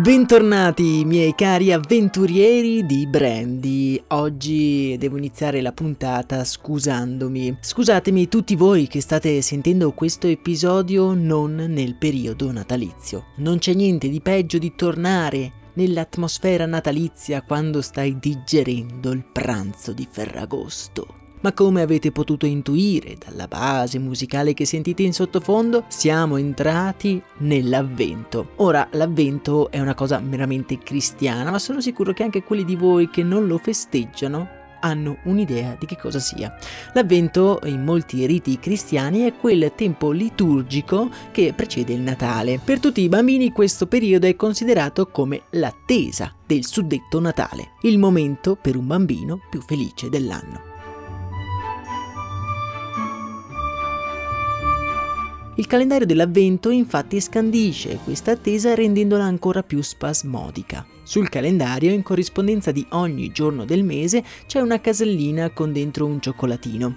Bentornati miei cari avventurieri di Brandy. Oggi devo iniziare la puntata scusandomi. Scusatemi tutti voi che state sentendo questo episodio non nel periodo natalizio. Non c'è niente di peggio di tornare nell'atmosfera natalizia quando stai digerendo il pranzo di Ferragosto. Ma come avete potuto intuire dalla base musicale che sentite in sottofondo, siamo entrati nell'avvento. Ora, l'avvento è una cosa meramente cristiana, ma sono sicuro che anche quelli di voi che non lo festeggiano hanno un'idea di che cosa sia. L'avvento in molti riti cristiani è quel tempo liturgico che precede il Natale. Per tutti i bambini questo periodo è considerato come l'attesa del suddetto Natale, il momento per un bambino più felice dell'anno. Il calendario dell'avvento infatti scandisce questa attesa rendendola ancora più spasmodica. Sul calendario, in corrispondenza di ogni giorno del mese, c'è una casellina con dentro un cioccolatino.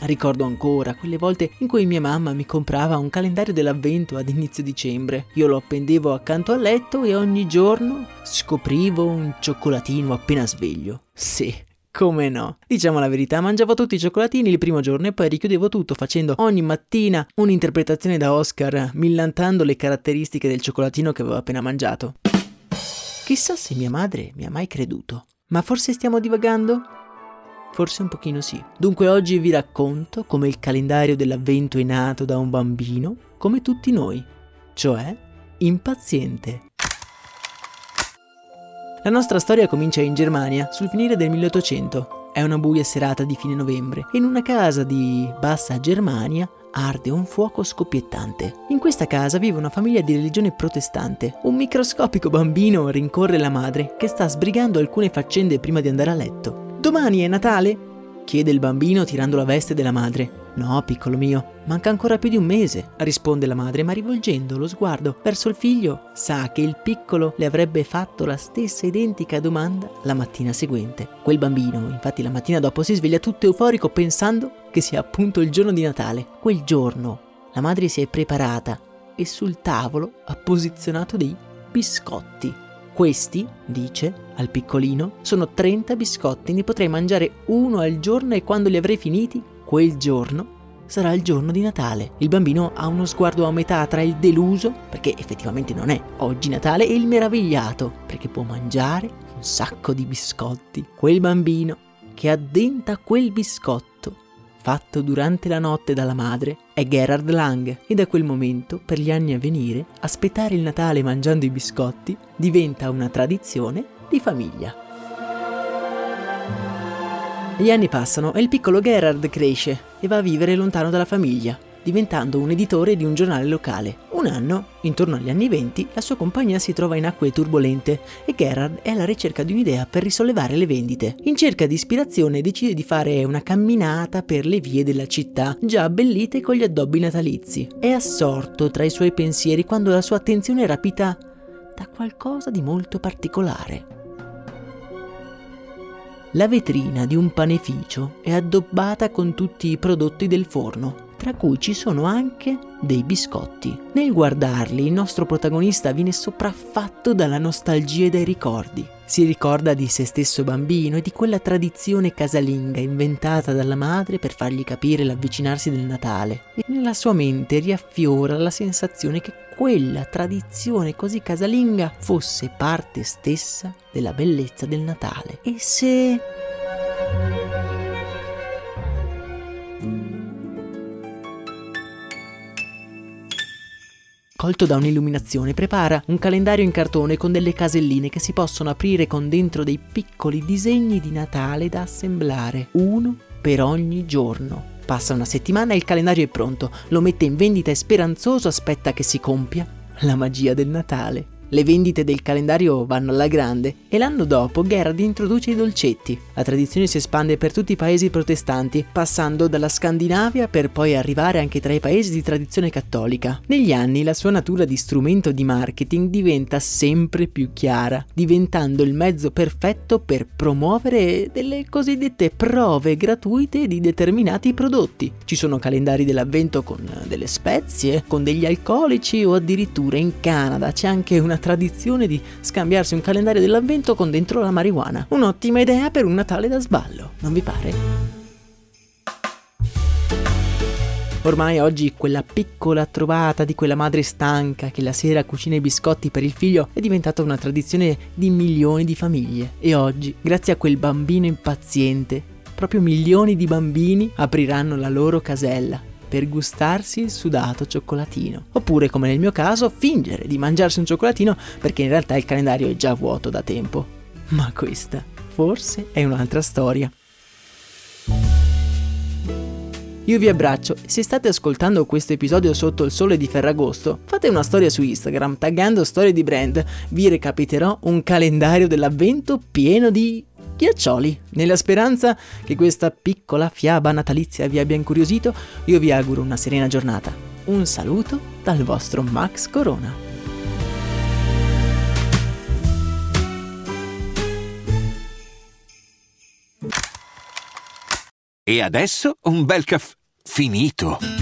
Ricordo ancora quelle volte in cui mia mamma mi comprava un calendario dell'avvento ad inizio dicembre. Io lo appendevo accanto al letto e ogni giorno scoprivo un cioccolatino appena sveglio. Sì, come no? Diciamo la verità, mangiavo tutti i cioccolatini il primo giorno e poi richiudevo tutto facendo ogni mattina un'interpretazione da Oscar, millantando le caratteristiche del cioccolatino che avevo appena mangiato. Chissà se mia madre mi ha mai creduto. Ma forse stiamo divagando? Forse un pochino sì. Dunque oggi vi racconto come il calendario dell'avvento è nato da un bambino, come tutti noi, cioè impaziente. La nostra storia comincia in Germania, sul finire del 1800. È una buia serata di fine novembre e in una casa di Bassa Germania arde un fuoco scoppiettante. In questa casa vive una famiglia di religione protestante. Un microscopico bambino rincorre la madre che sta sbrigando alcune faccende prima di andare a letto. Domani è Natale? chiede il bambino tirando la veste della madre. No, piccolo mio, manca ancora più di un mese, risponde la madre, ma rivolgendo lo sguardo verso il figlio, sa che il piccolo le avrebbe fatto la stessa identica domanda la mattina seguente. Quel bambino, infatti, la mattina dopo si sveglia tutto euforico pensando che sia appunto il giorno di Natale. Quel giorno la madre si è preparata e sul tavolo ha posizionato dei biscotti. Questi, dice al piccolino, sono 30 biscotti, ne potrei mangiare uno al giorno e quando li avrei finiti quel giorno sarà il giorno di Natale. Il bambino ha uno sguardo a metà tra il deluso, perché effettivamente non è oggi Natale, e il meravigliato, perché può mangiare un sacco di biscotti. Quel bambino che addenta quel biscotto fatto durante la notte dalla madre è Gerhard Lang e da quel momento, per gli anni a venire, aspettare il Natale mangiando i biscotti diventa una tradizione di famiglia. Gli anni passano e il piccolo Gerard cresce e va a vivere lontano dalla famiglia, diventando un editore di un giornale locale. Un anno, intorno agli anni 20, la sua compagnia si trova in acque turbolente e Gerard è alla ricerca di un'idea per risollevare le vendite. In cerca di ispirazione decide di fare una camminata per le vie della città, già abbellite con gli addobbi natalizi. È assorto tra i suoi pensieri quando la sua attenzione è rapita da qualcosa di molto particolare. La vetrina di un panificio è addobbata con tutti i prodotti del forno, tra cui ci sono anche dei biscotti. Nel guardarli il nostro protagonista viene sopraffatto dalla nostalgia e dai ricordi. Si ricorda di se stesso bambino e di quella tradizione casalinga inventata dalla madre per fargli capire l'avvicinarsi del Natale e nella sua mente riaffiora la sensazione che quella tradizione così casalinga fosse parte stessa della bellezza del Natale. E se... colto da un'illuminazione, prepara un calendario in cartone con delle caselline che si possono aprire con dentro dei piccoli disegni di Natale da assemblare, uno per ogni giorno. Passa una settimana e il calendario è pronto, lo mette in vendita e speranzoso aspetta che si compia la magia del Natale. Le vendite del calendario vanno alla grande e l'anno dopo Gerard introduce i dolcetti. La tradizione si espande per tutti i paesi protestanti, passando dalla Scandinavia per poi arrivare anche tra i paesi di tradizione cattolica. Negli anni la sua natura di strumento di marketing diventa sempre più chiara, diventando il mezzo perfetto per promuovere delle cosiddette prove gratuite di determinati prodotti. Ci sono calendari dell'avvento con delle spezie, con degli alcolici o addirittura in Canada c'è anche una tradizione di scambiarsi un calendario dell'avvento con dentro la marijuana. Un'ottima idea per un Natale da sballo, non vi pare? Ormai oggi quella piccola trovata di quella madre stanca che la sera cucina i biscotti per il figlio è diventata una tradizione di milioni di famiglie. E oggi, grazie a quel bambino impaziente, proprio milioni di bambini apriranno la loro casella per gustarsi il sudato cioccolatino. Oppure, come nel mio caso, fingere di mangiarsi un cioccolatino perché in realtà il calendario è già vuoto da tempo. Ma questa, forse, è un'altra storia. Io vi abbraccio se state ascoltando questo episodio sotto il sole di Ferragosto, fate una storia su Instagram taggando storie di brand, vi recapiterò un calendario dell'avvento pieno di ghiaccioli. Nella speranza che questa piccola fiaba natalizia vi abbia incuriosito, io vi auguro una serena giornata. Un saluto dal vostro Max Corona. E adesso un bel caffè finito.